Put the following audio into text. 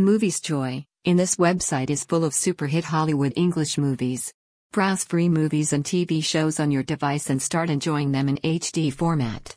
Moviesjoy, in this website is full of super hit Hollywood English movies. Browse free movies and TV shows on your device and start enjoying them in HD format.